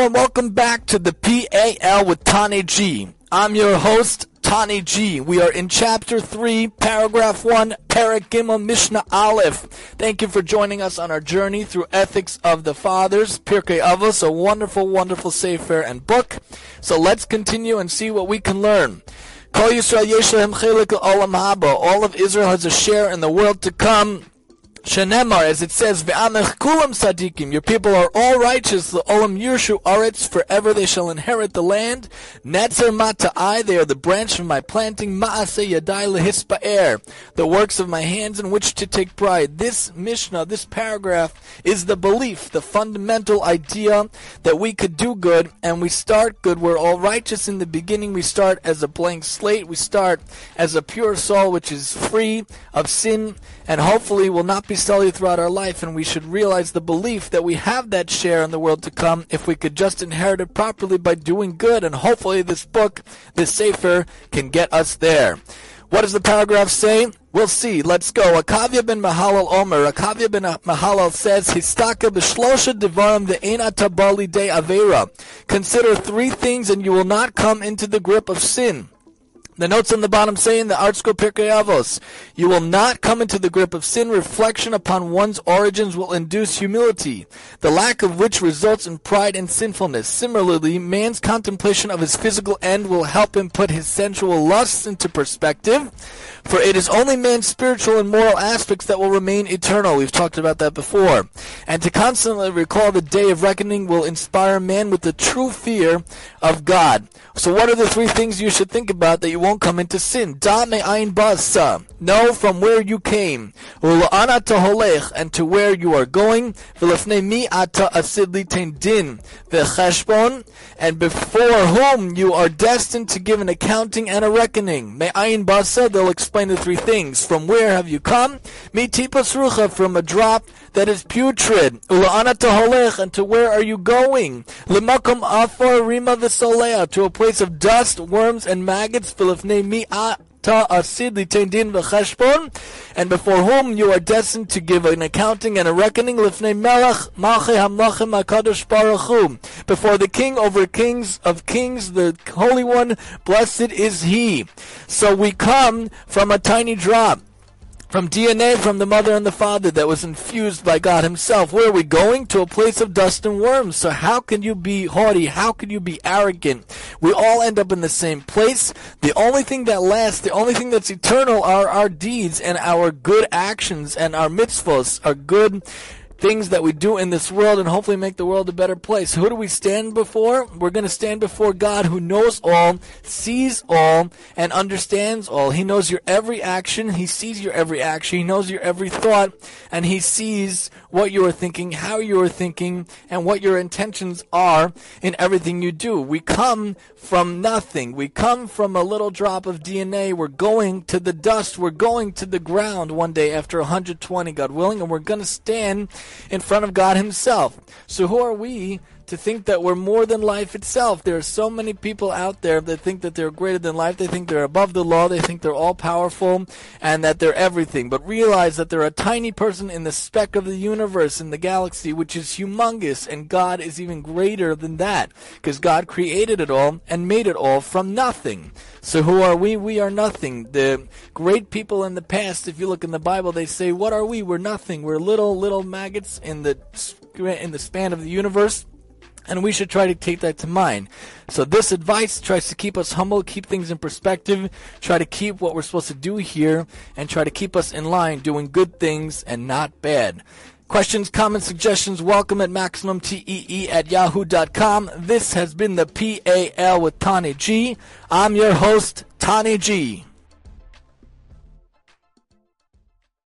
and welcome back to the PAL with Tani G. I'm your host, Tani G. We are in chapter 3, paragraph 1, Parak Gimel Mishnah Aleph. Thank you for joining us on our journey through Ethics of the Fathers, Pirkei Avos, a wonderful, wonderful sefer and book. So let's continue and see what we can learn. All of Israel has a share in the world to come. Shenemar, as it says, Ve'amech kulam sadikim, your people are all righteous, the olam yurshu aretz, forever they shall inherit the land. Netzer mata'ai, they are the branch of my planting, ma'ase yadai lehispa'er, the works of my hands in which to take pride. This Mishnah, this paragraph, is the belief, the fundamental idea that we could do good, and we start good. We're all righteous in the beginning. We start as a blank slate. We start as a pure soul, which is free of sin, and hopefully will not be sullied throughout our life, and we should realize the belief that we have that share in the world to come if we could just inherit it properly by doing good, and hopefully this book, this Sefer, can get us there. What does the paragraph say? We'll see. Let's go. Akavia ben Mahalal Omer. Akavia ben Mahalal says, Histaka b'shlosha devarim ve'ena tabali de avera. Consider three things and you will not come into the grip of sin. The notes on the bottom say in the ArtScroll Pirkei you will not come into the grip of sin. Reflection upon one's origins will induce humility, the lack of which results in pride and sinfulness. Similarly, man's contemplation of his physical end will help him put his sensual lusts into perspective, for it is only man's spiritual and moral aspects that will remain eternal. We've talked about that before. And to constantly recall the day of reckoning will inspire man with the true fear of God. So what are the three things you should think about that you won't won't come into sin. Da me'ayin basa. Know from where you came. Ula'ana taholech, and to where you are going. V'lefnei mi ata asidli din. V'cheshbon, and before whom you are destined to give an accounting and a reckoning. Me'ayin basa, they'll explain the three things. From where have you come? Mi tipas rucha, from a drop that is putrid. Ula'ana taholech, and to where are you going? Limakum afar rima v'solea, to a place of dust, worms, and maggots. And before whom you are destined to give an accounting and a reckoning. Before the King over kings of kings, the Holy One, blessed is He. So we come from a tiny drop from DNA from the mother and the father that was infused by God Himself. Where are we going? To a place of dust and worms. So how can you be haughty? How can you be arrogant? We all end up in the same place. The only thing that lasts, the only thing that's eternal are our deeds and our good actions and our mitzvahs, our good things that we do in this world and hopefully make the world a better place. Who do we stand before? We're going to stand before God who knows all, sees all, and understands all. He knows your every action. He sees your every action. He knows your every thought, and He sees what you are thinking, how you are thinking, and what your intentions are in everything you do. We come from nothing. We come from a little drop of DNA. We're going to the dust. We're going to the ground one day after 120, God willing, and we're going to stand in front of God Himself. So who are we to think that we're more than life itself. There are so many people out there that think that they're greater than life. They think they're above the law. They think they're all powerful and that they're everything. But realize that they're a tiny person in the speck of the universe, in the galaxy, which is humongous. And God is even greater than that because God created it all and made it all from nothing. So who are we? We are nothing. The great people in the past, if you look in the Bible, they say, what are we? We're nothing. We're little, little maggots in the, in the span of the universe. And we should try to take that to mind. So this advice tries to keep us humble, keep things in perspective, try to keep what we're supposed to do here, and try to keep us in line, doing good things and not bad. Questions, comments, suggestions, welcome at MaximumTEE at yahoo.com. This has been the PAL with Tani G. I'm your host, Tani G.